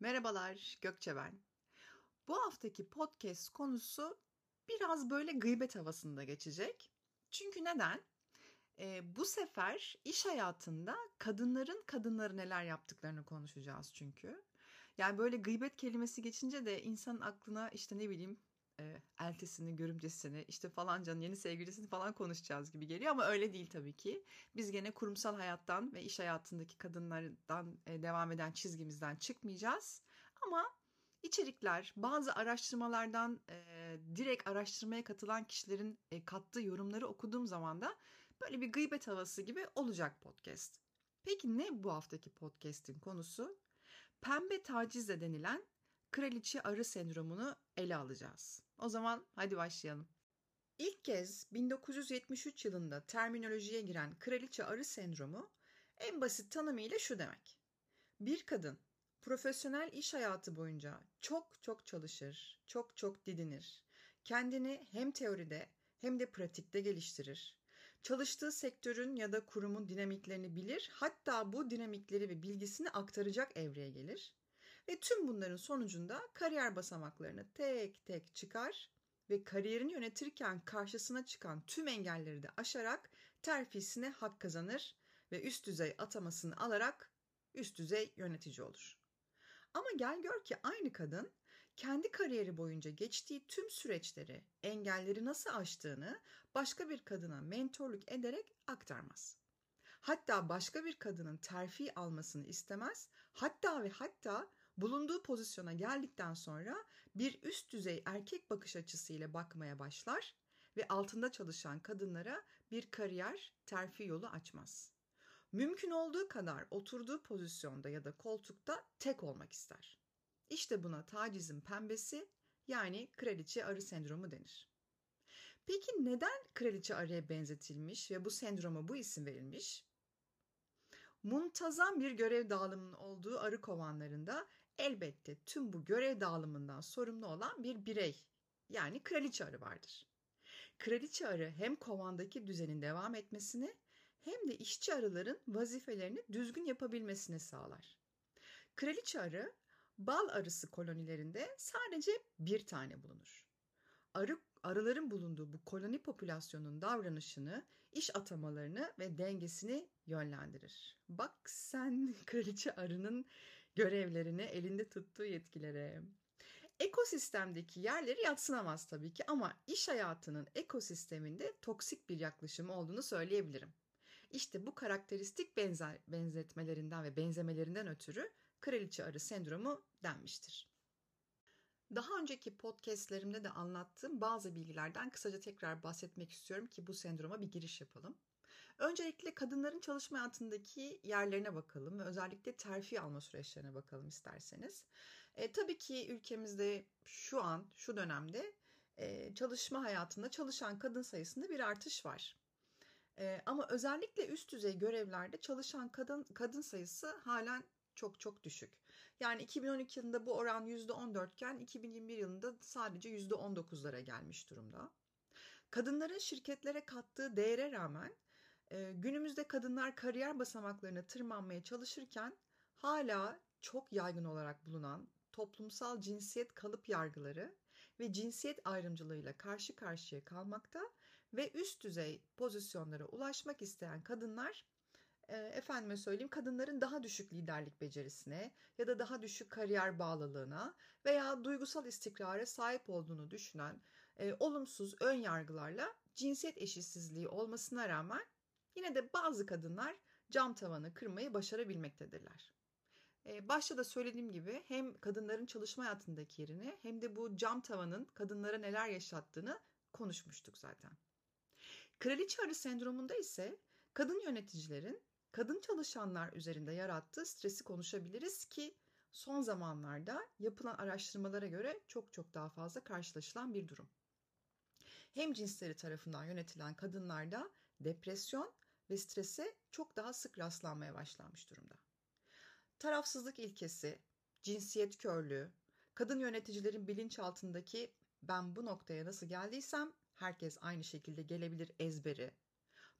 Merhabalar, Gökçe ben. Bu haftaki podcast konusu biraz böyle gıybet havasında geçecek. Çünkü neden? Ee, bu sefer iş hayatında kadınların kadınları neler yaptıklarını konuşacağız çünkü. Yani böyle gıybet kelimesi geçince de insanın aklına işte ne bileyim e, eltisini, görümcesini, işte falancanın yeni sevgilisini falan konuşacağız gibi geliyor ama öyle değil tabii ki. Biz gene kurumsal hayattan ve iş hayatındaki kadınlardan e, devam eden çizgimizden çıkmayacağız. Ama içerikler, bazı araştırmalardan e, direkt araştırmaya katılan kişilerin e, kattığı yorumları okuduğum zaman da böyle bir gıybet havası gibi olacak podcast. Peki ne bu haftaki podcast'in konusu? Pembe tacizle denilen kraliçe arı sendromunu ele alacağız. O zaman hadi başlayalım. İlk kez 1973 yılında terminolojiye giren kraliçe arı sendromu en basit tanımıyla şu demek. Bir kadın profesyonel iş hayatı boyunca çok çok çalışır, çok çok didinir. Kendini hem teoride hem de pratikte geliştirir. Çalıştığı sektörün ya da kurumun dinamiklerini bilir, hatta bu dinamikleri ve bilgisini aktaracak evreye gelir. Ve tüm bunların sonucunda kariyer basamaklarını tek tek çıkar ve kariyerini yönetirken karşısına çıkan tüm engelleri de aşarak terfisine hak kazanır ve üst düzey atamasını alarak üst düzey yönetici olur. Ama gel gör ki aynı kadın kendi kariyeri boyunca geçtiği tüm süreçleri, engelleri nasıl aştığını başka bir kadına mentorluk ederek aktarmaz. Hatta başka bir kadının terfi almasını istemez. Hatta ve hatta bulunduğu pozisyona geldikten sonra bir üst düzey erkek bakış açısıyla bakmaya başlar ve altında çalışan kadınlara bir kariyer terfi yolu açmaz. Mümkün olduğu kadar oturduğu pozisyonda ya da koltukta tek olmak ister. İşte buna tacizin pembesi yani kraliçe arı sendromu denir. Peki neden kraliçe arıya benzetilmiş ve bu sendroma bu isim verilmiş? Muntazam bir görev dağılımının olduğu arı kovanlarında elbette tüm bu görev dağılımından sorumlu olan bir birey yani kraliçe arı vardır. Kraliçe arı hem kovandaki düzenin devam etmesini hem de işçi arıların vazifelerini düzgün yapabilmesini sağlar. Kraliçe arı bal arısı kolonilerinde sadece bir tane bulunur. Arı, arıların bulunduğu bu koloni popülasyonun davranışını, iş atamalarını ve dengesini yönlendirir. Bak sen kraliçe arının görevlerini elinde tuttuğu yetkilere. Ekosistemdeki yerleri yatsınamaz tabii ki ama iş hayatının ekosisteminde toksik bir yaklaşım olduğunu söyleyebilirim. İşte bu karakteristik benzer, benzetmelerinden ve benzemelerinden ötürü kraliçe arı sendromu denmiştir. Daha önceki podcastlerimde de anlattığım bazı bilgilerden kısaca tekrar bahsetmek istiyorum ki bu sendroma bir giriş yapalım. Öncelikle kadınların çalışma hayatındaki yerlerine bakalım ve özellikle terfi alma süreçlerine bakalım isterseniz. E, tabii ki ülkemizde şu an, şu dönemde e, çalışma hayatında çalışan kadın sayısında bir artış var. E, ama özellikle üst düzey görevlerde çalışan kadın kadın sayısı halen çok çok düşük. Yani 2012 yılında bu oran %14 iken 2021 yılında sadece %19'lara gelmiş durumda. Kadınların şirketlere kattığı değere rağmen e, günümüzde kadınlar kariyer basamaklarına tırmanmaya çalışırken hala çok yaygın olarak bulunan toplumsal cinsiyet kalıp yargıları ve cinsiyet ayrımcılığıyla karşı karşıya kalmakta ve üst düzey pozisyonlara ulaşmak isteyen kadınlar e, efendime söyleyeyim kadınların daha düşük liderlik becerisine ya da daha düşük kariyer bağlılığına veya duygusal istikrara sahip olduğunu düşünen e, olumsuz ön yargılarla cinsiyet eşitsizliği olmasına rağmen yine de bazı kadınlar cam tavanı kırmayı başarabilmektedirler. E, başta da söylediğim gibi hem kadınların çalışma hayatındaki yerini hem de bu cam tavanın kadınlara neler yaşattığını konuşmuştuk zaten. Kraliçe arı sendromunda ise kadın yöneticilerin kadın çalışanlar üzerinde yarattığı stresi konuşabiliriz ki son zamanlarda yapılan araştırmalara göre çok çok daha fazla karşılaşılan bir durum. Hem cinsleri tarafından yönetilen kadınlarda depresyon ve strese çok daha sık rastlanmaya başlanmış durumda. Tarafsızlık ilkesi, cinsiyet körlüğü, kadın yöneticilerin bilinçaltındaki ben bu noktaya nasıl geldiysem herkes aynı şekilde gelebilir ezberi,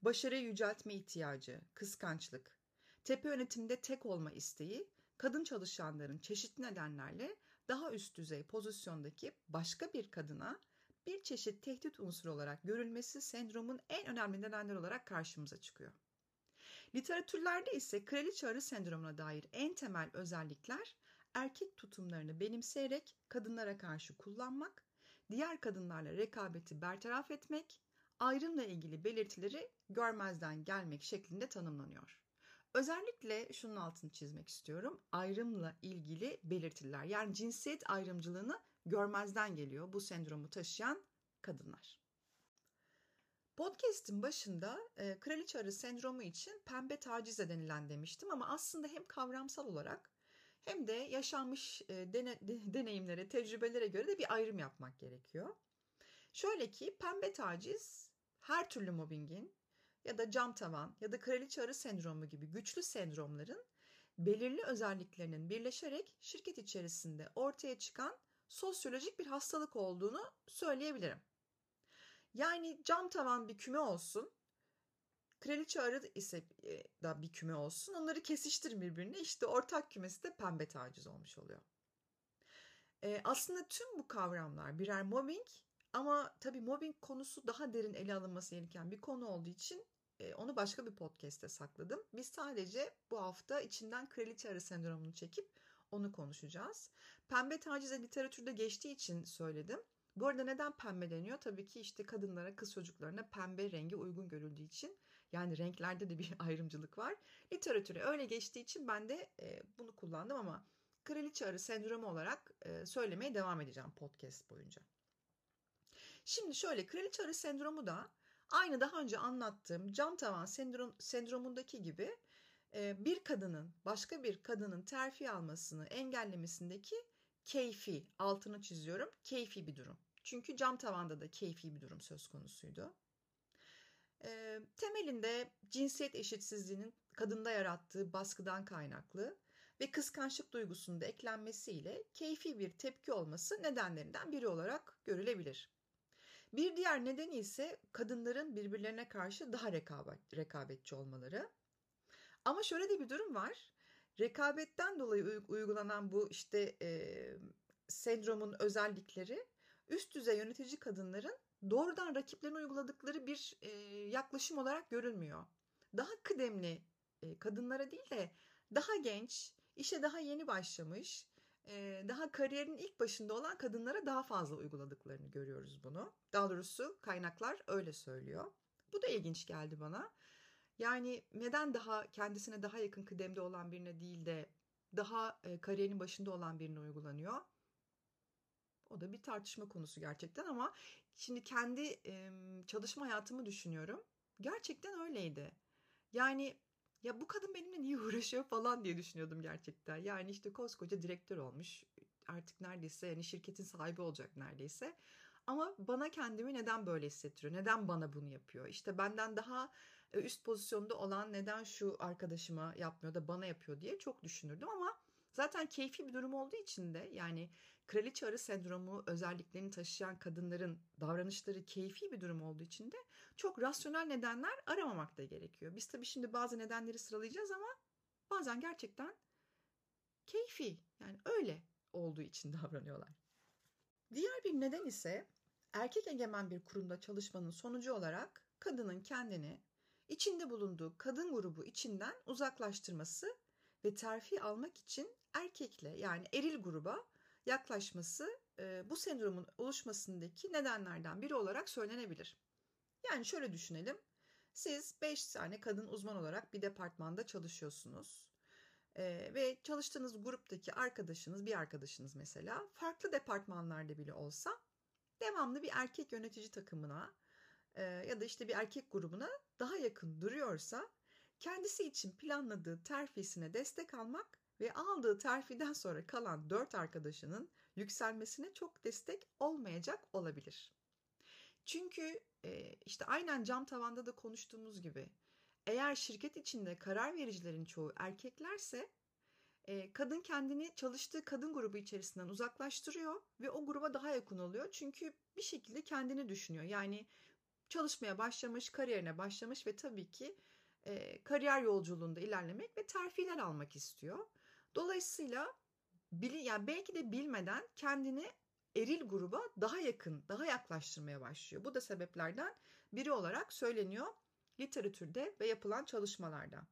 başarıyı yüceltme ihtiyacı, kıskançlık, tepe yönetimde tek olma isteği kadın çalışanların çeşitli nedenlerle daha üst düzey pozisyondaki başka bir kadına bir çeşit tehdit unsuru olarak görülmesi sendromun en önemli nedenleri olarak karşımıza çıkıyor. Literatürlerde ise kraliçe arı sendromuna dair en temel özellikler erkek tutumlarını benimseyerek kadınlara karşı kullanmak, diğer kadınlarla rekabeti bertaraf etmek, ayrımla ilgili belirtileri görmezden gelmek şeklinde tanımlanıyor. Özellikle şunun altını çizmek istiyorum. Ayrımla ilgili belirtiler yani cinsiyet ayrımcılığını görmezden geliyor bu sendromu taşıyan kadınlar. Podcast'in başında e, kraliçe arı sendromu için pembe tacize denilen demiştim ama aslında hem kavramsal olarak hem de yaşanmış e, dene, de, deneyimlere, tecrübelere göre de bir ayrım yapmak gerekiyor. Şöyle ki pembe taciz her türlü mobbingin ya da cam tavan ya da kraliçe arı sendromu gibi güçlü sendromların belirli özelliklerinin birleşerek şirket içerisinde ortaya çıkan sosyolojik bir hastalık olduğunu söyleyebilirim. Yani cam tavan bir küme olsun, kraliçe arı ise e, da bir küme olsun. Onları kesiştirin birbirine. İşte ortak kümesi de pembe taciz olmuş oluyor. E, aslında tüm bu kavramlar birer mobbing ama tabii mobbing konusu daha derin ele alınması gereken bir konu olduğu için e, onu başka bir podcast'te sakladım. Biz sadece bu hafta içinden kraliçe arı sendromunu çekip onu konuşacağız. Pembe tacize literatürde geçtiği için söyledim. Bu arada neden pembe deniyor? Tabii ki işte kadınlara, kız çocuklarına pembe rengi uygun görüldüğü için. Yani renklerde de bir ayrımcılık var. Literatüre öyle geçtiği için ben de e, bunu kullandım ama kraliçe arı sendromu olarak e, söylemeye devam edeceğim podcast boyunca. Şimdi şöyle kraliçe arı sendromu da aynı daha önce anlattığım cam tavan sendrom, sendromundaki gibi bir kadının başka bir kadının terfi almasını engellemesindeki keyfi altını çiziyorum keyfi bir durum. Çünkü cam tavanda da keyfi bir durum söz konusuydu. Temelinde cinsiyet eşitsizliğinin kadında yarattığı baskıdan kaynaklı ve kıskançlık duygusunun da eklenmesiyle keyfi bir tepki olması nedenlerinden biri olarak görülebilir. Bir diğer nedeni ise kadınların birbirlerine karşı daha rekabet, rekabetçi olmaları. Ama şöyle de bir durum var. Rekabetten dolayı uygulanan bu işte e, sendromun özellikleri üst düzey yönetici kadınların doğrudan rakiplerine uyguladıkları bir e, yaklaşım olarak görülmüyor. Daha kıdemli e, kadınlara değil de daha genç, işe daha yeni başlamış, e, daha kariyerin ilk başında olan kadınlara daha fazla uyguladıklarını görüyoruz bunu. Daha doğrusu kaynaklar öyle söylüyor. Bu da ilginç geldi bana. Yani neden daha kendisine daha yakın kıdemde olan birine değil de daha e, kariyerin başında olan birine uygulanıyor? O da bir tartışma konusu gerçekten ama şimdi kendi çalışma hayatımı düşünüyorum. Gerçekten öyleydi. Yani ya bu kadın benimle niye uğraşıyor falan diye düşünüyordum gerçekten. Yani işte koskoca direktör olmuş. Artık neredeyse yani şirketin sahibi olacak neredeyse. Ama bana kendimi neden böyle hissettiriyor? Neden bana bunu yapıyor? İşte benden daha üst pozisyonda olan neden şu arkadaşıma yapmıyor da bana yapıyor diye çok düşünürdüm ama zaten keyfi bir durum olduğu için de yani kraliçe arı sendromu özelliklerini taşıyan kadınların davranışları keyfi bir durum olduğu için de çok rasyonel nedenler aramamak da gerekiyor. Biz tabii şimdi bazı nedenleri sıralayacağız ama bazen gerçekten keyfi yani öyle olduğu için davranıyorlar. Diğer bir neden ise erkek egemen bir kurumda çalışmanın sonucu olarak kadının kendini içinde bulunduğu kadın grubu içinden uzaklaştırması ve terfi almak için erkekle yani eril gruba yaklaşması e, bu sendromun oluşmasındaki nedenlerden biri olarak söylenebilir. Yani şöyle düşünelim. Siz 5 tane kadın uzman olarak bir departmanda çalışıyorsunuz. Ee, ve çalıştığınız gruptaki arkadaşınız, bir arkadaşınız mesela farklı departmanlarda bile olsa devamlı bir erkek yönetici takımına e, ya da işte bir erkek grubuna daha yakın duruyorsa kendisi için planladığı terfisine destek almak ve aldığı terfiden sonra kalan dört arkadaşının yükselmesine çok destek olmayacak olabilir. Çünkü e, işte aynen cam tavanda da konuştuğumuz gibi eğer şirket içinde karar vericilerin çoğu erkeklerse e, kadın kendini çalıştığı kadın grubu içerisinden uzaklaştırıyor ve o gruba daha yakın oluyor. Çünkü bir şekilde kendini düşünüyor. Yani çalışmaya başlamış, kariyerine başlamış ve tabii ki e, kariyer yolculuğunda ilerlemek ve terfiler almak istiyor. Dolayısıyla bili, yani belki de bilmeden kendini eril gruba daha yakın, daha yaklaştırmaya başlıyor. Bu da sebeplerden biri olarak söyleniyor literatürde ve yapılan çalışmalarda.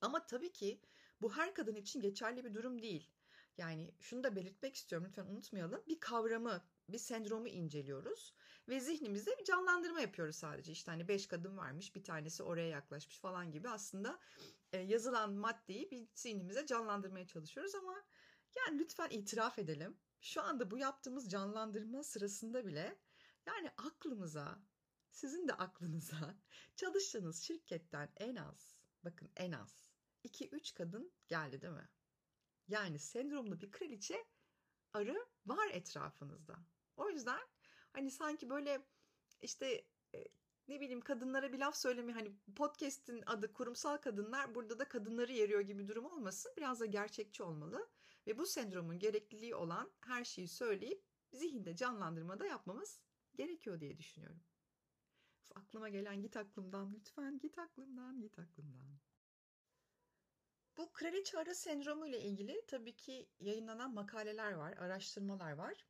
Ama tabii ki bu her kadın için geçerli bir durum değil. Yani şunu da belirtmek istiyorum lütfen unutmayalım. Bir kavramı, bir sendromu inceliyoruz ve zihnimizde bir canlandırma yapıyoruz sadece. İşte hani beş kadın varmış, bir tanesi oraya yaklaşmış falan gibi aslında e, yazılan maddeyi bir zihnimize canlandırmaya çalışıyoruz ama yani lütfen itiraf edelim. Şu anda bu yaptığımız canlandırma sırasında bile yani aklımıza, sizin de aklınıza çalıştığınız şirketten en az, bakın en az 2-3 kadın geldi değil mi? Yani sendromlu bir kraliçe arı var etrafınızda. O yüzden hani sanki böyle işte e, ne bileyim kadınlara bir laf söyleme hani podcast'in adı kurumsal kadınlar burada da kadınları yeriyor gibi durum olmasın. Biraz da gerçekçi olmalı ve bu sendromun gerekliliği olan her şeyi söyleyip zihinde canlandırmada yapmamız gerekiyor diye düşünüyorum. Uf, aklıma gelen git aklımdan lütfen git aklımdan git aklımdan. Bu kraliçe arı sendromu ile ilgili tabii ki yayınlanan makaleler var, araştırmalar var.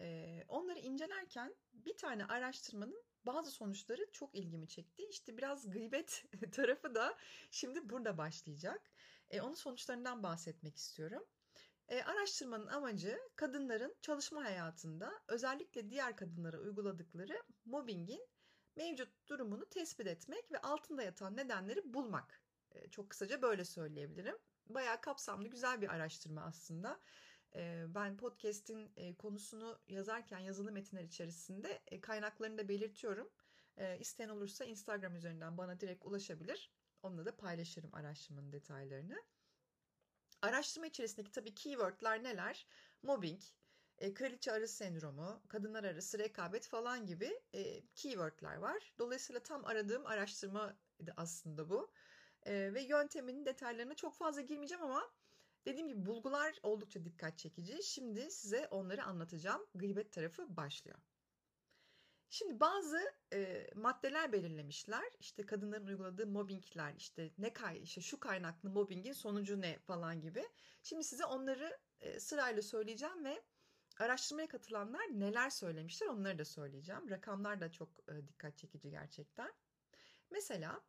Ee, onları incelerken bir tane araştırmanın bazı sonuçları çok ilgimi çekti. İşte biraz gıybet tarafı da şimdi burada başlayacak. Ee, onun sonuçlarından bahsetmek istiyorum. Ee, araştırmanın amacı kadınların çalışma hayatında özellikle diğer kadınlara uyguladıkları mobbingin mevcut durumunu tespit etmek ve altında yatan nedenleri bulmak. Çok kısaca böyle söyleyebilirim. Bayağı kapsamlı güzel bir araştırma aslında. Ben podcast'in konusunu yazarken yazılı metinler içerisinde kaynaklarını da belirtiyorum. İsteyen olursa Instagram üzerinden bana direkt ulaşabilir. Onunla da paylaşırım araştırmanın detaylarını. Araştırma içerisindeki tabii keywordler neler? Mobbing, kraliçe arı sendromu, kadınlar arası rekabet falan gibi keywordler var. Dolayısıyla tam aradığım araştırma aslında bu. E, ve yönteminin detaylarına çok fazla girmeyeceğim ama dediğim gibi bulgular oldukça dikkat çekici. Şimdi size onları anlatacağım. Gıybet tarafı başlıyor. Şimdi bazı e, maddeler belirlemişler. İşte kadınların uyguladığı mobbingler, işte ne kay, işte şu kaynaklı mobbingin sonucu ne falan gibi. Şimdi size onları e, sırayla söyleyeceğim ve araştırmaya katılanlar neler söylemişler onları da söyleyeceğim. Rakamlar da çok e, dikkat çekici gerçekten. Mesela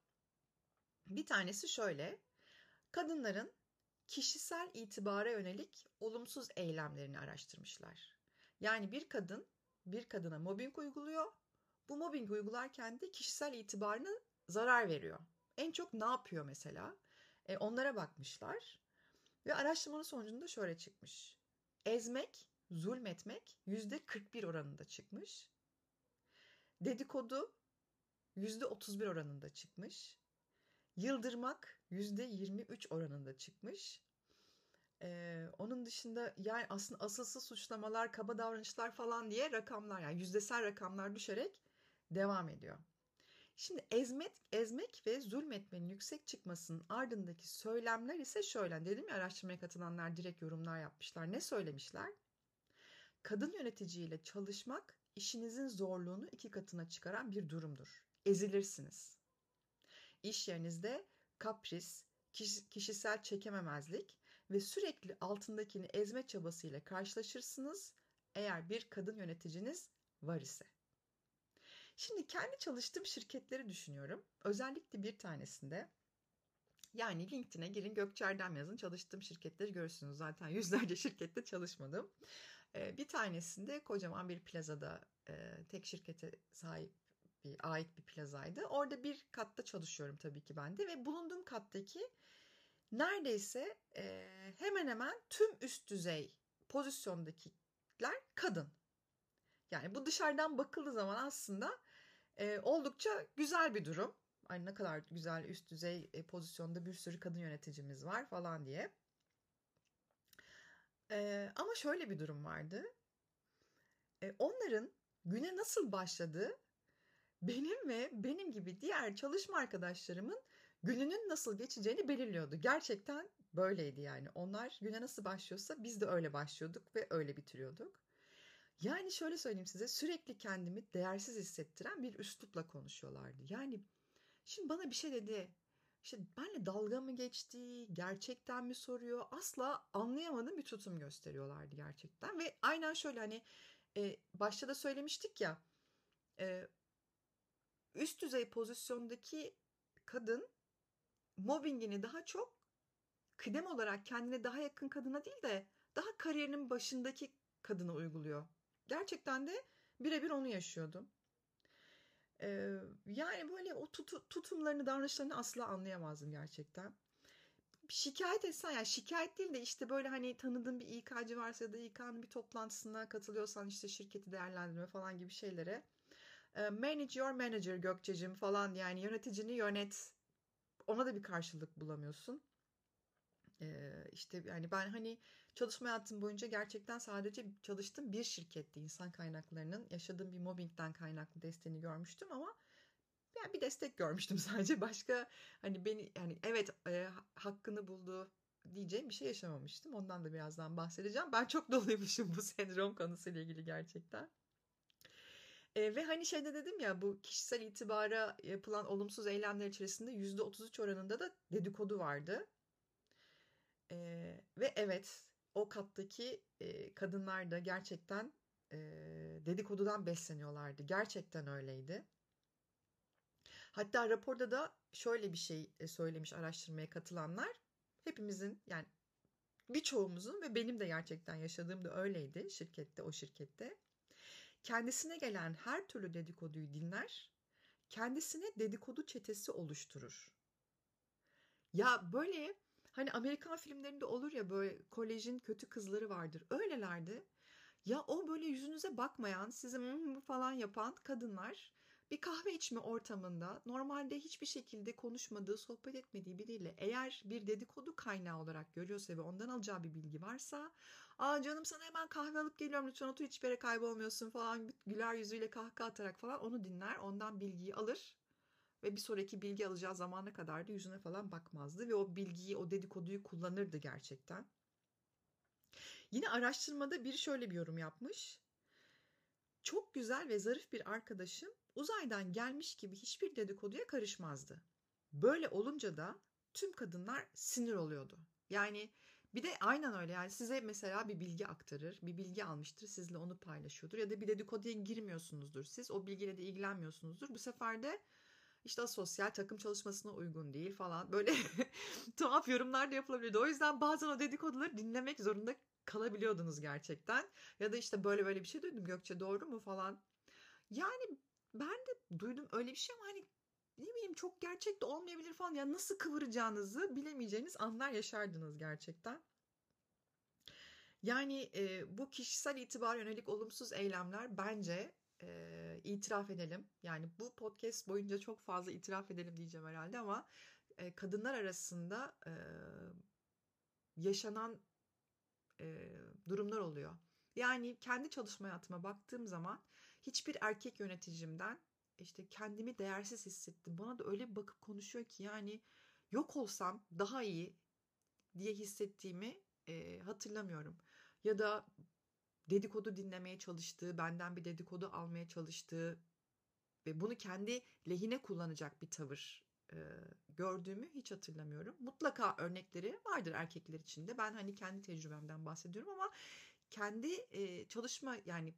bir tanesi şöyle. Kadınların kişisel itibara yönelik olumsuz eylemlerini araştırmışlar. Yani bir kadın bir kadına mobbing uyguluyor. Bu mobbing uygularken de kişisel itibarını zarar veriyor. En çok ne yapıyor mesela? E, onlara bakmışlar. Ve araştırmanın sonucunda şöyle çıkmış. Ezmek, zulmetmek yüzde 41 oranında çıkmış. Dedikodu yüzde 31 oranında çıkmış. Yıldırmak %23 oranında çıkmış. Ee, onun dışında yani aslında asılsız suçlamalar, kaba davranışlar falan diye rakamlar yani yüzdesel rakamlar düşerek devam ediyor. Şimdi ezmek, ezmek ve zulmetmenin yüksek çıkmasının ardındaki söylemler ise şöyle. Dedim ya araştırmaya katılanlar direkt yorumlar yapmışlar. Ne söylemişler? Kadın yöneticiyle çalışmak işinizin zorluğunu iki katına çıkaran bir durumdur. Ezilirsiniz iş yerinizde kapris, kişisel çekememezlik ve sürekli altındakini ezme çabasıyla karşılaşırsınız eğer bir kadın yöneticiniz var ise. Şimdi kendi çalıştığım şirketleri düşünüyorum. Özellikle bir tanesinde yani LinkedIn'e girin Gökçer'den yazın çalıştığım şirketleri görürsünüz. Zaten yüzlerce şirkette çalışmadım. Bir tanesinde kocaman bir plazada tek şirkete sahip ait bir plazaydı. Orada bir katta çalışıyorum tabii ki ben de ve bulunduğum kattaki neredeyse e, hemen hemen tüm üst düzey pozisyondakiler kadın. Yani bu dışarıdan bakıldığı zaman aslında e, oldukça güzel bir durum. Ay ne kadar güzel üst düzey e, pozisyonda bir sürü kadın yöneticimiz var falan diye. E, ama şöyle bir durum vardı. E, onların güne nasıl başladığı benim ve benim gibi diğer çalışma arkadaşlarımın gününün nasıl geçeceğini belirliyordu. Gerçekten böyleydi yani. Onlar güne nasıl başlıyorsa biz de öyle başlıyorduk ve öyle bitiriyorduk. Yani şöyle söyleyeyim size sürekli kendimi değersiz hissettiren bir üslupla konuşuyorlardı. Yani şimdi bana bir şey dedi. işte benle dalga mı geçti, gerçekten mi soruyor asla anlayamadığım bir tutum gösteriyorlardı gerçekten. Ve aynen şöyle hani e, başta da söylemiştik ya e, üst düzey pozisyondaki kadın mobbingini daha çok kıdem olarak kendine daha yakın kadına değil de daha kariyerinin başındaki kadına uyguluyor. Gerçekten de birebir onu yaşıyordum. Ee, yani böyle o tutu, tutumlarını, davranışlarını asla anlayamazdım gerçekten. Şikayet etsen yani şikayet değil de işte böyle hani tanıdığın bir İK'cı varsa ya da İK'nın bir toplantısına katılıyorsan işte şirketi değerlendirme falan gibi şeylere. E, manage your manager Gökçe'cim falan yani yöneticini yönet. Ona da bir karşılık bulamıyorsun. Ee, işte yani ben hani çalışma hayatım boyunca gerçekten sadece çalıştığım bir şirkette insan kaynaklarının yaşadığım bir mobbingden kaynaklı desteğini görmüştüm ama yani bir destek görmüştüm sadece başka hani beni yani evet e, hakkını buldu diyeceğim bir şey yaşamamıştım. Ondan da birazdan bahsedeceğim. Ben çok doluymuşum bu sendrom konusuyla ilgili gerçekten. E, ve hani şeyde dedim ya bu kişisel itibara yapılan olumsuz eylemler içerisinde %33 oranında da dedikodu vardı. E, ve evet o kattaki e, kadınlar da gerçekten e, dedikodudan besleniyorlardı. Gerçekten öyleydi. Hatta raporda da şöyle bir şey söylemiş araştırmaya katılanlar. Hepimizin yani birçoğumuzun ve benim de gerçekten yaşadığım da öyleydi şirkette o şirkette. Kendisine gelen her türlü dedikoduyu dinler, kendisine dedikodu çetesi oluşturur. Ya böyle Hani Amerikan filmlerinde olur ya böyle kolejin kötü kızları vardır. Öylelerdi. Ya o böyle yüzünüze bakmayan, size falan yapan kadınlar bir kahve içme ortamında normalde hiçbir şekilde konuşmadığı, sohbet etmediği biriyle eğer bir dedikodu kaynağı olarak görüyorsa ve ondan alacağı bir bilgi varsa ''Aa canım sana hemen kahve alıp geliyorum lütfen otur hiçbir yere kaybolmuyorsun'' falan güler yüzüyle kahkaha atarak falan onu dinler, ondan bilgiyi alır ve bir sonraki bilgi alacağı zamana kadar da yüzüne falan bakmazdı ve o bilgiyi, o dedikoduyu kullanırdı gerçekten. Yine araştırmada biri şöyle bir yorum yapmış. Çok güzel ve zarif bir arkadaşım uzaydan gelmiş gibi hiçbir dedikoduya karışmazdı. Böyle olunca da tüm kadınlar sinir oluyordu. Yani bir de aynen öyle yani size mesela bir bilgi aktarır, bir bilgi almıştır, sizle onu paylaşıyordur ya da bir dedikoduya girmiyorsunuzdur. Siz o bilgiyle de ilgilenmiyorsunuzdur. Bu sefer de işte sosyal takım çalışmasına uygun değil falan böyle tuhaf yorumlar da yapılabiliyordu. O yüzden bazen o dedikoduları dinlemek zorunda kalabiliyordunuz gerçekten. Ya da işte böyle böyle bir şey duydum Gökçe doğru mu falan. Yani ben de duydum öyle bir şey ama hani ne bileyim çok gerçek de olmayabilir falan. Ya nasıl kıvıracağınızı bilemeyeceğiniz anlar yaşardınız gerçekten. Yani e, bu kişisel itibar yönelik olumsuz eylemler bence e, itiraf edelim. Yani bu podcast boyunca çok fazla itiraf edelim diyeceğim herhalde ama e, kadınlar arasında e, yaşanan e, durumlar oluyor. Yani kendi çalışma hayatıma baktığım zaman hiçbir erkek yöneticimden işte kendimi değersiz hissettim. Bana da öyle bakıp konuşuyor ki yani yok olsam daha iyi diye hissettiğimi e, hatırlamıyorum. Ya da dedikodu dinlemeye çalıştığı, benden bir dedikodu almaya çalıştığı ve bunu kendi lehine kullanacak bir tavır e, gördüğümü hiç hatırlamıyorum. Mutlaka örnekleri vardır erkekler içinde. Ben hani kendi tecrübemden bahsediyorum ama kendi e, çalışma yani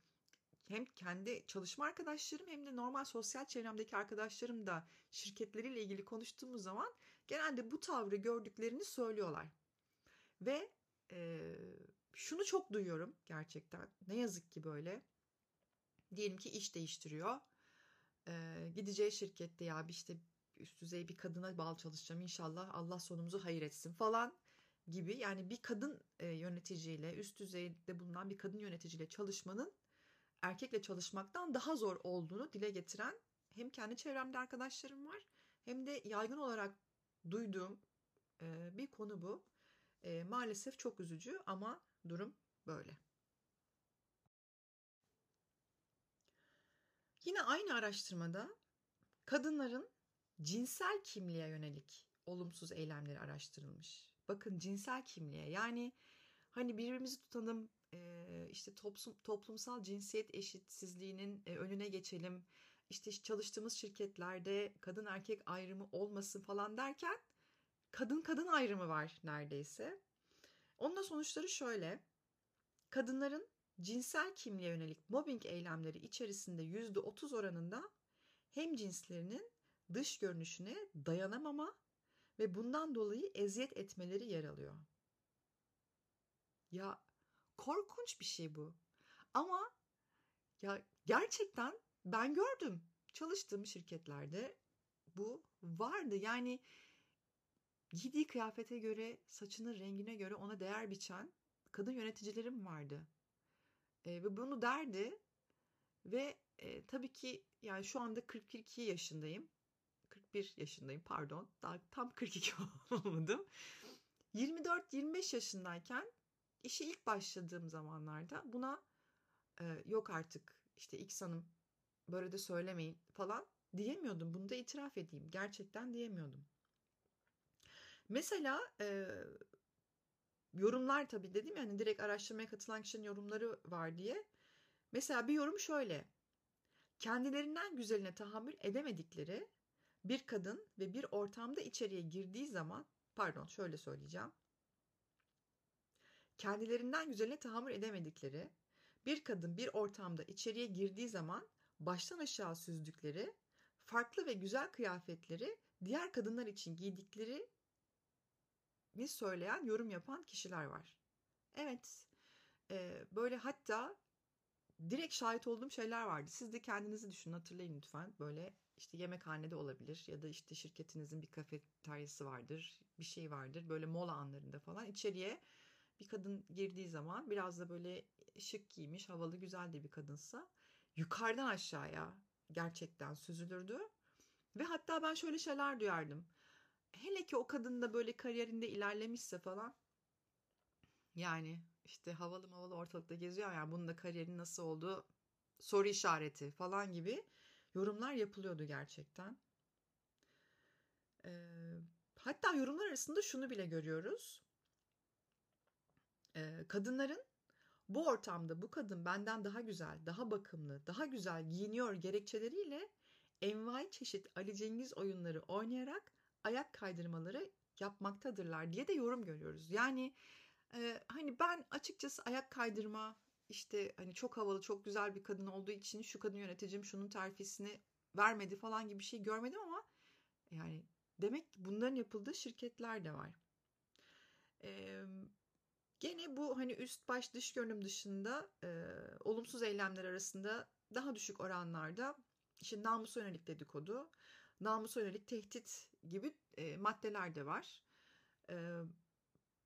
hem kendi çalışma arkadaşlarım hem de normal sosyal çevremdeki arkadaşlarım da şirketleriyle ilgili konuştuğumuz zaman genelde bu tavrı gördüklerini söylüyorlar. Ve e, şunu çok duyuyorum gerçekten. Ne yazık ki böyle. Diyelim ki iş değiştiriyor. Ee, gideceği şirkette ya işte üst düzey bir kadına bağlı çalışacağım inşallah Allah sonumuzu hayır etsin falan gibi. Yani bir kadın e, yöneticiyle üst düzeyde bulunan bir kadın yöneticiyle çalışmanın erkekle çalışmaktan daha zor olduğunu dile getiren hem kendi çevremde arkadaşlarım var hem de yaygın olarak duyduğum e, bir konu bu. E, maalesef çok üzücü ama Durum böyle. Yine aynı araştırmada kadınların cinsel kimliğe yönelik olumsuz eylemleri araştırılmış. Bakın cinsel kimliğe yani hani birbirimizi tutalım işte toplumsal cinsiyet eşitsizliğinin önüne geçelim işte çalıştığımız şirketlerde kadın erkek ayrımı olmasın falan derken kadın kadın ayrımı var neredeyse. Onun da sonuçları şöyle. Kadınların cinsel kimliğe yönelik mobbing eylemleri içerisinde %30 oranında hem cinslerinin dış görünüşüne dayanamama ve bundan dolayı eziyet etmeleri yer alıyor. Ya korkunç bir şey bu. Ama ya gerçekten ben gördüm. Çalıştığım şirketlerde bu vardı. Yani giydiği kıyafete göre, saçının rengine göre ona değer biçen kadın yöneticilerim vardı. E, ve bunu derdi ve e, tabii ki yani şu anda 42 yaşındayım. 41 yaşındayım pardon. Daha tam 42 olmadım. 24-25 yaşındayken işe ilk başladığım zamanlarda buna e, yok artık işte X hanım böyle de söylemeyin falan diyemiyordum. Bunu da itiraf edeyim. Gerçekten diyemiyordum. Mesela e, yorumlar tabii dedim ya hani direkt araştırmaya katılan kişinin yorumları var diye. Mesela bir yorum şöyle. Kendilerinden güzeline tahammül edemedikleri bir kadın ve bir ortamda içeriye girdiği zaman pardon şöyle söyleyeceğim. Kendilerinden güzeline tahammül edemedikleri bir kadın bir ortamda içeriye girdiği zaman baştan aşağı süzdükleri farklı ve güzel kıyafetleri diğer kadınlar için giydikleri mi söyleyen, yorum yapan kişiler var. Evet, e, böyle hatta direkt şahit olduğum şeyler vardı. Siz de kendinizi düşünün, hatırlayın lütfen. Böyle işte yemekhanede olabilir ya da işte şirketinizin bir kafeteryası vardır, bir şey vardır. Böyle mola anlarında falan içeriye bir kadın girdiği zaman biraz da böyle şık giymiş, havalı, güzel de bir kadınsa yukarıdan aşağıya gerçekten süzülürdü. Ve hatta ben şöyle şeyler duyardım. Hele ki o kadın da böyle kariyerinde ilerlemişse falan yani işte havalı havalı ortalıkta geziyor yani bunun da kariyerin nasıl olduğu soru işareti falan gibi yorumlar yapılıyordu gerçekten. Ee, hatta yorumlar arasında şunu bile görüyoruz. Kadınların bu ortamda bu kadın benden daha güzel, daha bakımlı, daha güzel giyiniyor gerekçeleriyle envai çeşit Ali Cengiz oyunları oynayarak ayak kaydırmaları yapmaktadırlar diye de yorum görüyoruz. Yani e, hani ben açıkçası ayak kaydırma işte hani çok havalı çok güzel bir kadın olduğu için şu kadın yöneticim şunun terfisini vermedi falan gibi bir şey görmedim ama yani demek ki bunların yapıldığı şirketler de var. Ee, gene bu hani üst baş dış görünüm dışında e, olumsuz eylemler arasında daha düşük oranlarda işte namusa yönelik dedikodu, namusa yönelik tehdit gibi e, maddeler de var. E,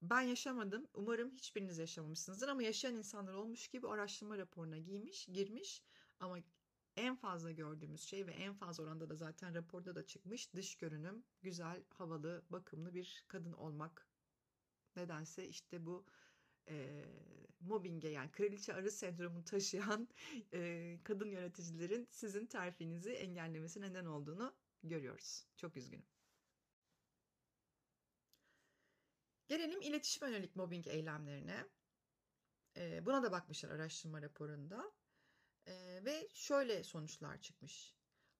ben yaşamadım. Umarım hiçbiriniz yaşamamışsınızdır ama yaşayan insanlar olmuş gibi araştırma raporuna giymiş, girmiş ama en fazla gördüğümüz şey ve en fazla oranda da zaten raporda da çıkmış dış görünüm, güzel, havalı, bakımlı bir kadın olmak. Nedense işte bu e, mobbinge yani kraliçe arı sendromunu taşıyan e, kadın yöneticilerin sizin terfinizi engellemesi neden olduğunu görüyoruz. Çok üzgünüm. Gelelim iletişim yönelik mobbing eylemlerine. E, buna da bakmışlar araştırma raporunda. E, ve şöyle sonuçlar çıkmış.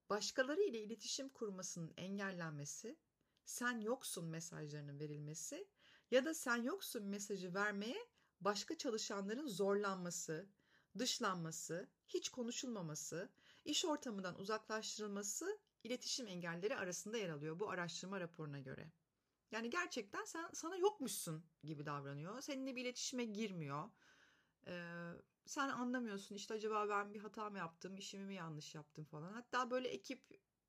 Başkaları ile iletişim kurmasının engellenmesi, sen yoksun mesajlarının verilmesi ya da sen yoksun mesajı vermeye başka çalışanların zorlanması, dışlanması, hiç konuşulmaması, iş ortamından uzaklaştırılması iletişim engelleri arasında yer alıyor bu araştırma raporuna göre. Yani gerçekten sen sana yokmuşsun gibi davranıyor. Seninle bir iletişime girmiyor. Ee, sen anlamıyorsun işte acaba ben bir hata mı yaptım, işimi mi yanlış yaptım falan. Hatta böyle ekip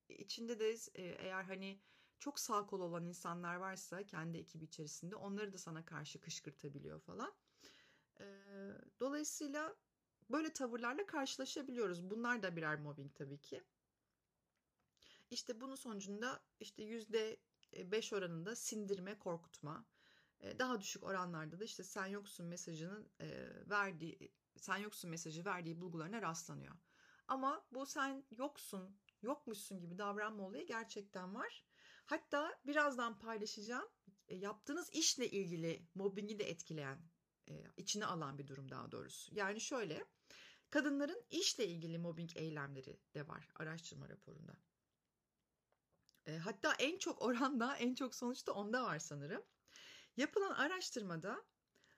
içinde de e, eğer hani çok sağ kol olan insanlar varsa kendi ekibi içerisinde onları da sana karşı kışkırtabiliyor falan. Dolayısıyla böyle tavırlarla karşılaşabiliyoruz. Bunlar da birer mobbing tabii ki. İşte bunun sonucunda işte yüzde beş oranında sindirme, korkutma. Daha düşük oranlarda da işte sen yoksun mesajının verdiği, sen yoksun mesajı verdiği bulgularına rastlanıyor. Ama bu sen yoksun, yokmuşsun gibi davranma olayı gerçekten var. Hatta birazdan paylaşacağım yaptığınız işle ilgili mobbingi de etkileyen, içine alan bir durum daha doğrusu. Yani şöyle, kadınların işle ilgili mobbing eylemleri de var araştırma raporunda. E, hatta en çok oranda, en çok sonuçta onda var sanırım. Yapılan araştırmada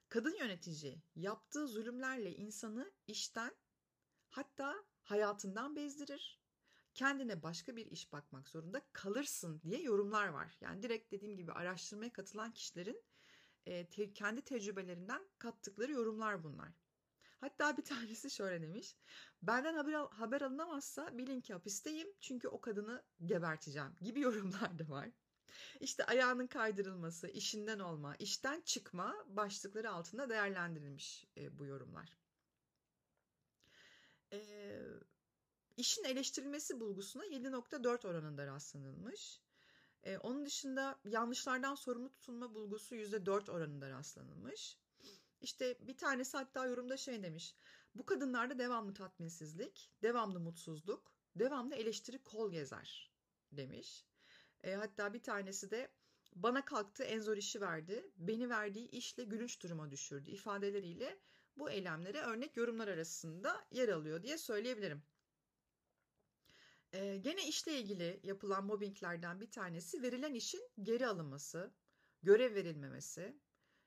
kadın yönetici yaptığı zulümlerle insanı işten hatta hayatından bezdirir. Kendine başka bir iş bakmak zorunda kalırsın diye yorumlar var. Yani direkt dediğim gibi araştırmaya katılan kişilerin e, te, kendi tecrübelerinden kattıkları yorumlar bunlar. Hatta bir tanesi şöyle demiş. Benden haber, haber alınamazsa bilin ki hapisteyim çünkü o kadını geberteceğim gibi yorumlar da var. İşte ayağının kaydırılması, işinden olma, işten çıkma başlıkları altında değerlendirilmiş e, bu yorumlar. E, işin eleştirilmesi bulgusuna 7.4 oranında rastlanılmış. E, onun dışında yanlışlardan sorumlu tutulma bulgusu %4 oranında rastlanılmış. İşte bir tanesi hatta yorumda şey demiş. Bu kadınlarda devamlı tatminsizlik, devamlı mutsuzluk, devamlı eleştiri kol gezer demiş. E, hatta bir tanesi de bana kalktı en zor işi verdi, beni verdiği işle gülünç duruma düşürdü ifadeleriyle bu eylemlere örnek yorumlar arasında yer alıyor diye söyleyebilirim. Ee, gene işle ilgili yapılan mobbinglerden bir tanesi verilen işin geri alınması, görev verilmemesi,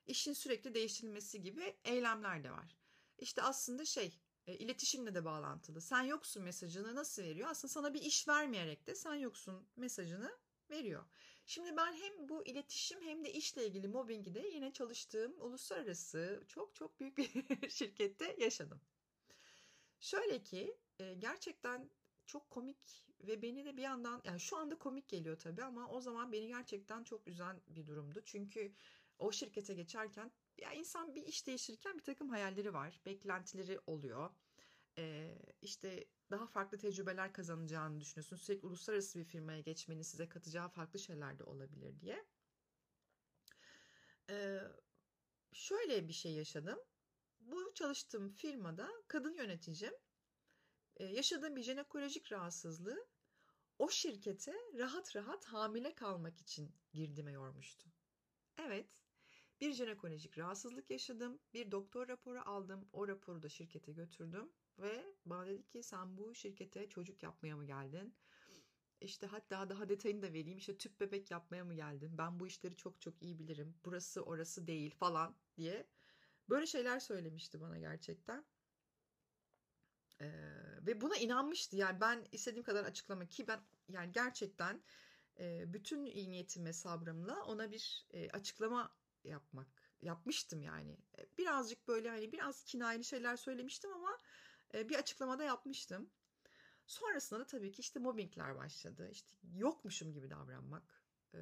işin sürekli değiştirilmesi gibi eylemler de var. İşte aslında şey e, iletişimle de bağlantılı. Sen yoksun mesajını nasıl veriyor? Aslında sana bir iş vermeyerek de sen yoksun mesajını veriyor. Şimdi ben hem bu iletişim hem de işle ilgili mobbingi de yine çalıştığım uluslararası çok çok büyük bir şirkette yaşadım. Şöyle ki e, gerçekten çok komik ve beni de bir yandan yani şu anda komik geliyor tabii ama o zaman beni gerçekten çok üzen bir durumdu. Çünkü o şirkete geçerken ya insan bir iş değiştirirken bir takım hayalleri var, beklentileri oluyor. Ee, işte daha farklı tecrübeler kazanacağını düşünüyorsun. Sürekli uluslararası bir firmaya geçmenin size katacağı farklı şeyler de olabilir diye. Ee, şöyle bir şey yaşadım. Bu çalıştığım firmada kadın yöneticim yaşadığım bir jenekolojik rahatsızlığı o şirkete rahat rahat hamile kalmak için girdime yormuştu. Evet, bir jenekolojik rahatsızlık yaşadım, bir doktor raporu aldım, o raporu da şirkete götürdüm ve bana dedi ki sen bu şirkete çocuk yapmaya mı geldin? İşte hatta daha detayını da vereyim. İşte tüp bebek yapmaya mı geldin? Ben bu işleri çok çok iyi bilirim. Burası orası değil falan diye. Böyle şeyler söylemişti bana gerçekten. Ee, ve buna inanmıştı. Yani ben istediğim kadar açıklama ki ben yani gerçekten e, bütün iyi niyetim ve sabrımla ona bir e, açıklama yapmak yapmıştım yani. Birazcık böyle hani biraz kinayeli şeyler söylemiştim ama e, bir açıklamada yapmıştım. Sonrasında da tabii ki işte mobbingler başladı. İşte yokmuşum gibi davranmak. Ee,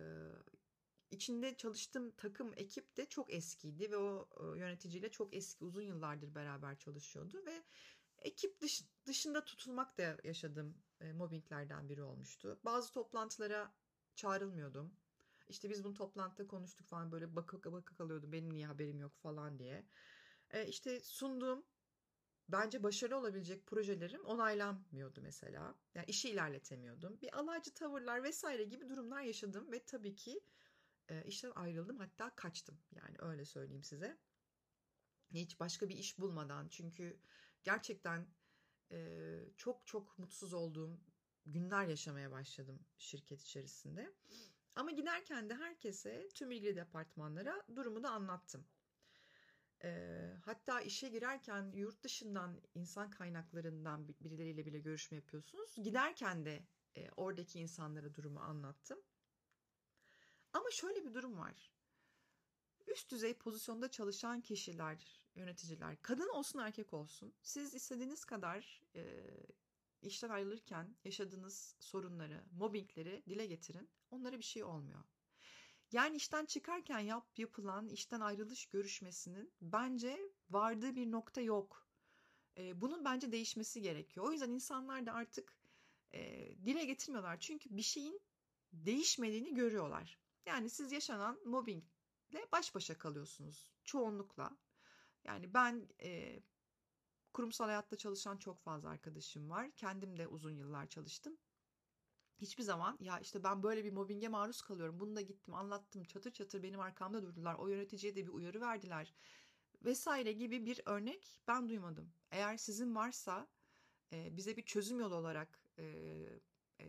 içinde çalıştığım takım ekip de çok eskiydi ve o yöneticiyle çok eski uzun yıllardır beraber çalışıyordu ve ekip dış, dışında tutulmak da yaşadığım e, mobbinglerden biri olmuştu. Bazı toplantılara çağrılmıyordum. İşte biz bunu toplantıda konuştuk falan böyle bakık bakık kalıyordum benim niye haberim yok falan diye. E, işte sunduğum bence başarılı olabilecek projelerim onaylanmıyordu mesela. Yani işi ilerletemiyordum. Bir alaycı tavırlar vesaire gibi durumlar yaşadım ve tabii ki e, işten ayrıldım hatta kaçtım. Yani öyle söyleyeyim size. Hiç başka bir iş bulmadan çünkü gerçekten e, çok çok mutsuz olduğum günler yaşamaya başladım şirket içerisinde. Ama giderken de herkese, tüm ilgili departmanlara durumu da anlattım. E, hatta işe girerken yurt dışından insan kaynaklarından birileriyle bile görüşme yapıyorsunuz. Giderken de e, oradaki insanlara durumu anlattım. Ama şöyle bir durum var. Üst düzey pozisyonda çalışan kişiler yöneticiler kadın olsun erkek olsun siz istediğiniz kadar e, işten ayrılırken yaşadığınız sorunları, mobbingleri dile getirin. Onlara bir şey olmuyor. Yani işten çıkarken yap yapılan işten ayrılış görüşmesinin bence vardığı bir nokta yok. E, bunun bence değişmesi gerekiyor. O yüzden insanlar da artık e, dile getirmiyorlar. Çünkü bir şeyin değişmediğini görüyorlar. Yani siz yaşanan mobbingle baş başa kalıyorsunuz çoğunlukla. Yani ben e, kurumsal hayatta çalışan çok fazla arkadaşım var. Kendim de uzun yıllar çalıştım. Hiçbir zaman ya işte ben böyle bir mobbinge maruz kalıyorum. Bunu da gittim anlattım çatır çatır benim arkamda durdular. O yöneticiye de bir uyarı verdiler vesaire gibi bir örnek ben duymadım. Eğer sizin varsa e, bize bir çözüm yolu olarak e, e,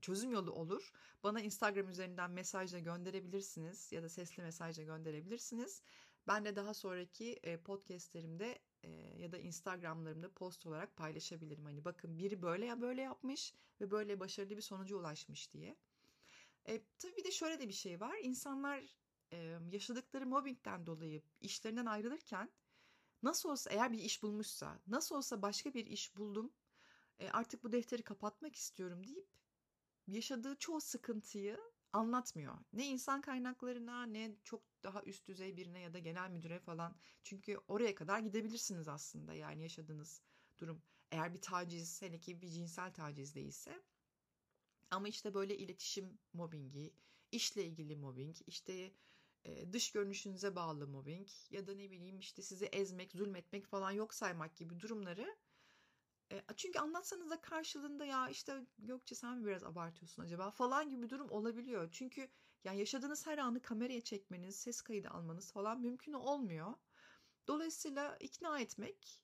çözüm yolu olur. Bana Instagram üzerinden mesajla gönderebilirsiniz ya da sesli mesajla gönderebilirsiniz. Ben de daha sonraki podcastlerimde ya da Instagramlarımda post olarak paylaşabilirim. Hani bakın biri böyle ya böyle yapmış ve böyle başarılı bir sonuca ulaşmış diye. E, tabii bir de şöyle de bir şey var. İnsanlar e, yaşadıkları mobbingden dolayı işlerinden ayrılırken nasıl olsa eğer bir iş bulmuşsa, nasıl olsa başka bir iş buldum, e, artık bu defteri kapatmak istiyorum deyip yaşadığı çoğu sıkıntıyı anlatmıyor. Ne insan kaynaklarına ne çok daha üst düzey birine ya da genel müdüre falan. Çünkü oraya kadar gidebilirsiniz aslında yani yaşadığınız durum. Eğer bir taciz, hele ki bir cinsel taciz değilse. Ama işte böyle iletişim mobbingi, işle ilgili mobbing, işte dış görünüşünüze bağlı mobbing ya da ne bileyim işte sizi ezmek, zulmetmek falan yok saymak gibi durumları çünkü anlatsanız da karşılığında ya işte Gökçe sen mi biraz abartıyorsun acaba falan gibi bir durum olabiliyor. Çünkü yani yaşadığınız her anı kameraya çekmeniz, ses kaydı almanız falan mümkün olmuyor. Dolayısıyla ikna etmek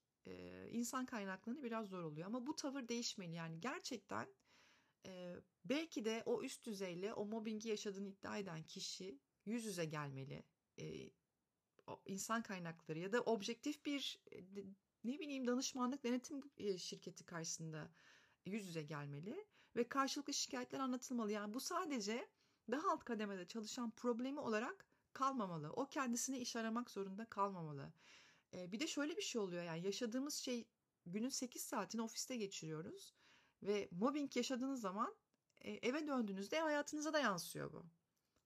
insan kaynaklarını biraz zor oluyor. Ama bu tavır değişmeli. Yani gerçekten belki de o üst düzeyle o mobbingi yaşadığını iddia eden kişi yüz yüze gelmeli. insan kaynakları ya da objektif bir ne bileyim danışmanlık denetim şirketi karşısında yüz yüze gelmeli ve karşılıklı şikayetler anlatılmalı. Yani bu sadece daha alt kademede çalışan problemi olarak kalmamalı. O kendisine iş aramak zorunda kalmamalı. bir de şöyle bir şey oluyor yani yaşadığımız şey günün 8 saatini ofiste geçiriyoruz ve mobbing yaşadığınız zaman eve döndüğünüzde hayatınıza da yansıyor bu.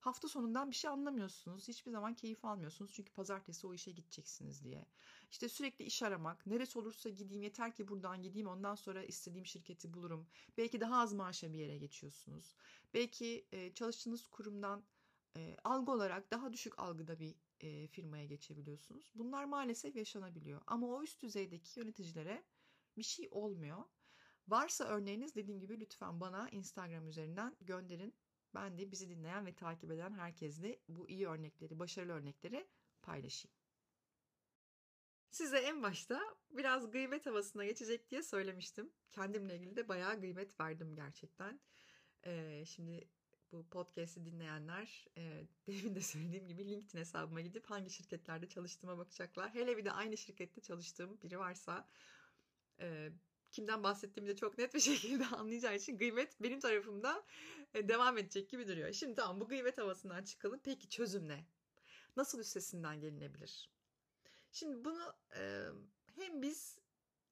Hafta sonundan bir şey anlamıyorsunuz. Hiçbir zaman keyif almıyorsunuz. Çünkü pazartesi o işe gideceksiniz diye. İşte sürekli iş aramak. Neresi olursa gideyim yeter ki buradan gideyim. Ondan sonra istediğim şirketi bulurum. Belki daha az maaşa bir yere geçiyorsunuz. Belki e, çalıştığınız kurumdan e, algı olarak daha düşük algıda bir e, firmaya geçebiliyorsunuz. Bunlar maalesef yaşanabiliyor. Ama o üst düzeydeki yöneticilere bir şey olmuyor. Varsa örneğiniz dediğim gibi lütfen bana Instagram üzerinden gönderin. Ben de bizi dinleyen ve takip eden herkesle bu iyi örnekleri, başarılı örnekleri paylaşayım. Size en başta biraz gıybet havasına geçecek diye söylemiştim. Kendimle ilgili de bayağı gıybet verdim gerçekten. Ee, şimdi bu podcast'i dinleyenler e, demin de söylediğim gibi LinkedIn hesabıma gidip hangi şirketlerde çalıştığıma bakacaklar. Hele bir de aynı şirkette çalıştığım biri varsa e, kimden bahsettiğimi de çok net bir şekilde anlayacağı için gıybet benim tarafımda e, devam edecek gibi duruyor. Şimdi tamam bu gıybet havasından çıkalım. Peki çözüm ne? Nasıl üstesinden gelinebilir? Şimdi bunu e, hem biz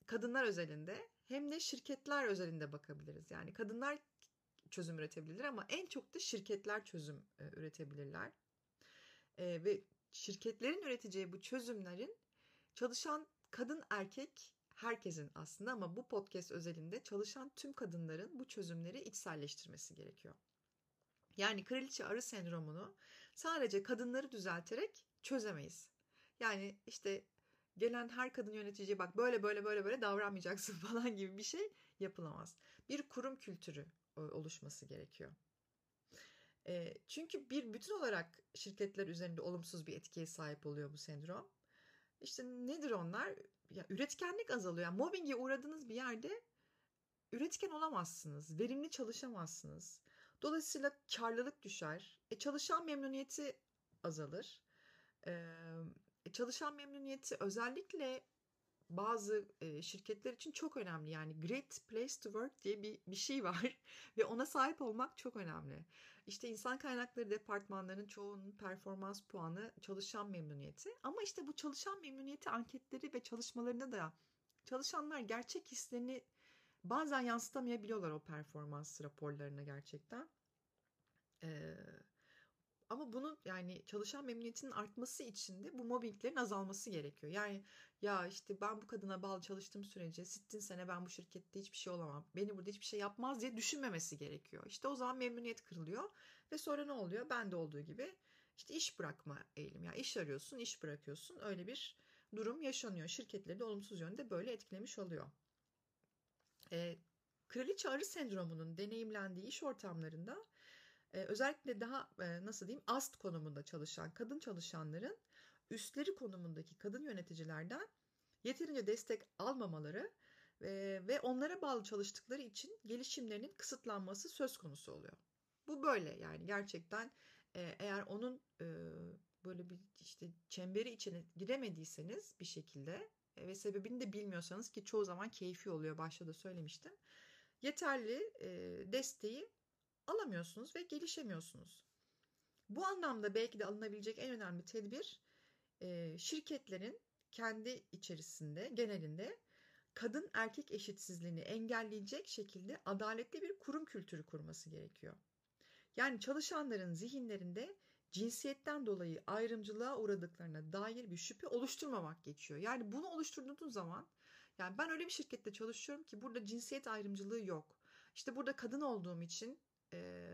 kadınlar özelinde hem de şirketler özelinde bakabiliriz. Yani kadınlar çözüm üretebilirler ama en çok da şirketler çözüm e, üretebilirler. E, ve şirketlerin üreteceği bu çözümlerin çalışan kadın erkek herkesin aslında ama bu podcast özelinde çalışan tüm kadınların bu çözümleri içselleştirmesi gerekiyor. Yani kraliçe arı sendromunu sadece kadınları düzelterek çözemeyiz. Yani işte gelen her kadın yöneticiye bak böyle böyle böyle böyle davranmayacaksın falan gibi bir şey yapılamaz. Bir kurum kültürü e, oluşması gerekiyor. E, çünkü bir bütün olarak şirketler üzerinde olumsuz bir etkiye sahip oluyor bu sendrom. İşte nedir onlar? Ya üretkenlik azalıyor. Yani mobbinge uğradığınız bir yerde üretken olamazsınız. Verimli çalışamazsınız. Dolayısıyla karlılık düşer. E, çalışan memnuniyeti azalır. E, çalışan memnuniyeti özellikle bazı e, şirketler için çok önemli. Yani Great Place to Work diye bir, bir şey var ve ona sahip olmak çok önemli. İşte insan kaynakları departmanlarının çoğunun performans puanı çalışan memnuniyeti. Ama işte bu çalışan memnuniyeti anketleri ve çalışmalarında da çalışanlar gerçek hislerini bazen yansıtamayabiliyorlar o performans raporlarına gerçekten. Ee, ama bunun yani çalışan memnuniyetinin artması için de bu mobbinglerin azalması gerekiyor. Yani ya işte ben bu kadına bağlı çalıştığım sürece sittin sene ben bu şirkette hiçbir şey olamam. Beni burada hiçbir şey yapmaz diye düşünmemesi gerekiyor. İşte o zaman memnuniyet kırılıyor ve sonra ne oluyor? Ben de olduğu gibi işte iş bırakma eğilim. Yani iş arıyorsun, iş bırakıyorsun. Öyle bir durum yaşanıyor. Şirketleri de olumsuz yönde böyle etkilemiş oluyor. Ee, kraliçe arı sendromunun deneyimlendiği iş ortamlarında e, özellikle daha e, nasıl diyeyim ast konumunda çalışan kadın çalışanların üstleri konumundaki kadın yöneticilerden yeterince destek almamaları ve, ve onlara bağlı çalıştıkları için gelişimlerinin kısıtlanması söz konusu oluyor. Bu böyle yani gerçekten e, eğer onun e, böyle bir işte çemberi içine giremediyseniz bir şekilde e, ve sebebini de bilmiyorsanız ki çoğu zaman keyfi oluyor başta da söylemiştim. Yeterli e, desteği alamıyorsunuz ve gelişemiyorsunuz. Bu anlamda belki de alınabilecek en önemli tedbir şirketlerin kendi içerisinde genelinde kadın erkek eşitsizliğini engelleyecek şekilde adaletli bir kurum kültürü kurması gerekiyor. Yani çalışanların zihinlerinde cinsiyetten dolayı ayrımcılığa uğradıklarına dair bir şüphe oluşturmamak geçiyor. Yani bunu oluşturduğunuz zaman yani ben öyle bir şirkette çalışıyorum ki burada cinsiyet ayrımcılığı yok. İşte burada kadın olduğum için e,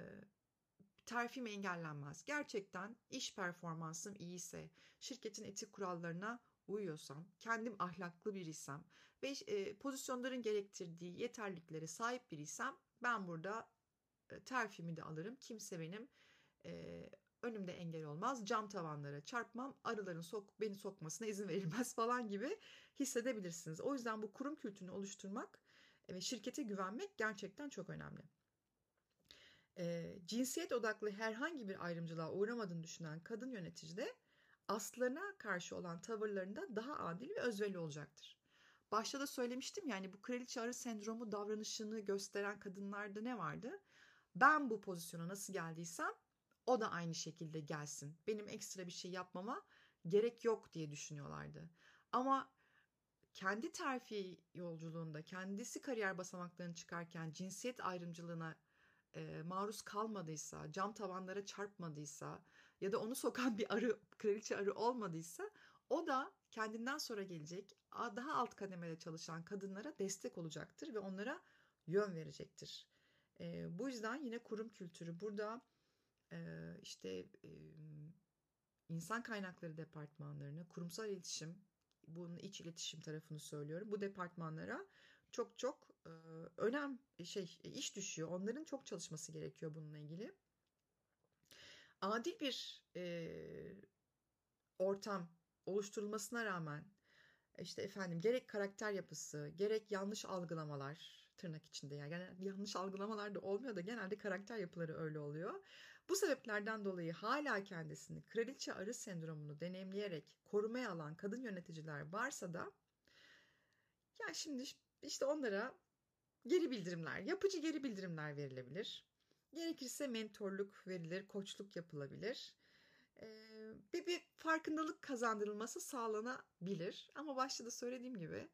terfim engellenmez. Gerçekten iş performansım iyiyse, şirketin etik kurallarına uyuyorsam, kendim ahlaklı biriysem ve e, pozisyonların gerektirdiği yeterliliklere sahip biriysem ben burada e, terfimi de alırım. Kimse benim e, önümde engel olmaz. Cam tavanlara çarpmam. Arıların sok, beni sokmasına izin verilmez falan gibi hissedebilirsiniz. O yüzden bu kurum kültürünü oluşturmak ve şirkete güvenmek gerçekten çok önemli. E, cinsiyet odaklı herhangi bir ayrımcılığa uğramadığını düşünen kadın yönetici de aslarına karşı olan tavırlarında daha adil ve özverili olacaktır. Başta da söylemiştim yani bu kraliçe arı sendromu davranışını gösteren kadınlarda ne vardı? Ben bu pozisyona nasıl geldiysem o da aynı şekilde gelsin. Benim ekstra bir şey yapmama gerek yok diye düşünüyorlardı. Ama kendi terfi yolculuğunda kendisi kariyer basamaklarını çıkarken cinsiyet ayrımcılığına e, maruz kalmadıysa, cam tavanlara çarpmadıysa ya da onu sokan bir arı, kraliçe arı olmadıysa o da kendinden sonra gelecek daha alt kademede çalışan kadınlara destek olacaktır ve onlara yön verecektir. E, bu yüzden yine kurum kültürü burada e, işte e, insan kaynakları departmanlarına, kurumsal iletişim, bunun iç iletişim tarafını söylüyorum. Bu departmanlara çok çok e, önem şey iş düşüyor. Onların çok çalışması gerekiyor bununla ilgili. Adil bir e, ortam oluşturulmasına rağmen işte efendim gerek karakter yapısı, gerek yanlış algılamalar tırnak içinde yani, yani yanlış algılamalar da olmuyor da genelde karakter yapıları öyle oluyor. Bu sebeplerden dolayı hala kendisini kraliçe arı sendromunu deneyimleyerek korumaya alan kadın yöneticiler varsa da ya şimdi işte onlara geri bildirimler, yapıcı geri bildirimler verilebilir. Gerekirse mentorluk verilir, koçluk yapılabilir. Ee, bir, bir farkındalık kazandırılması sağlanabilir. Ama başta da söylediğim gibi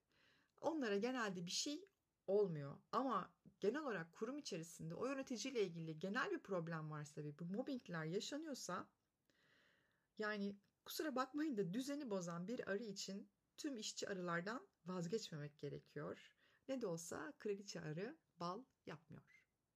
onlara genelde bir şey olmuyor. Ama genel olarak kurum içerisinde o yöneticiyle ilgili genel bir problem varsa ve bu mobbingler yaşanıyorsa yani kusura bakmayın da düzeni bozan bir arı için tüm işçi arılardan vazgeçmemek gerekiyor. Ne de olsa kraliçe arı bal yapmıyor.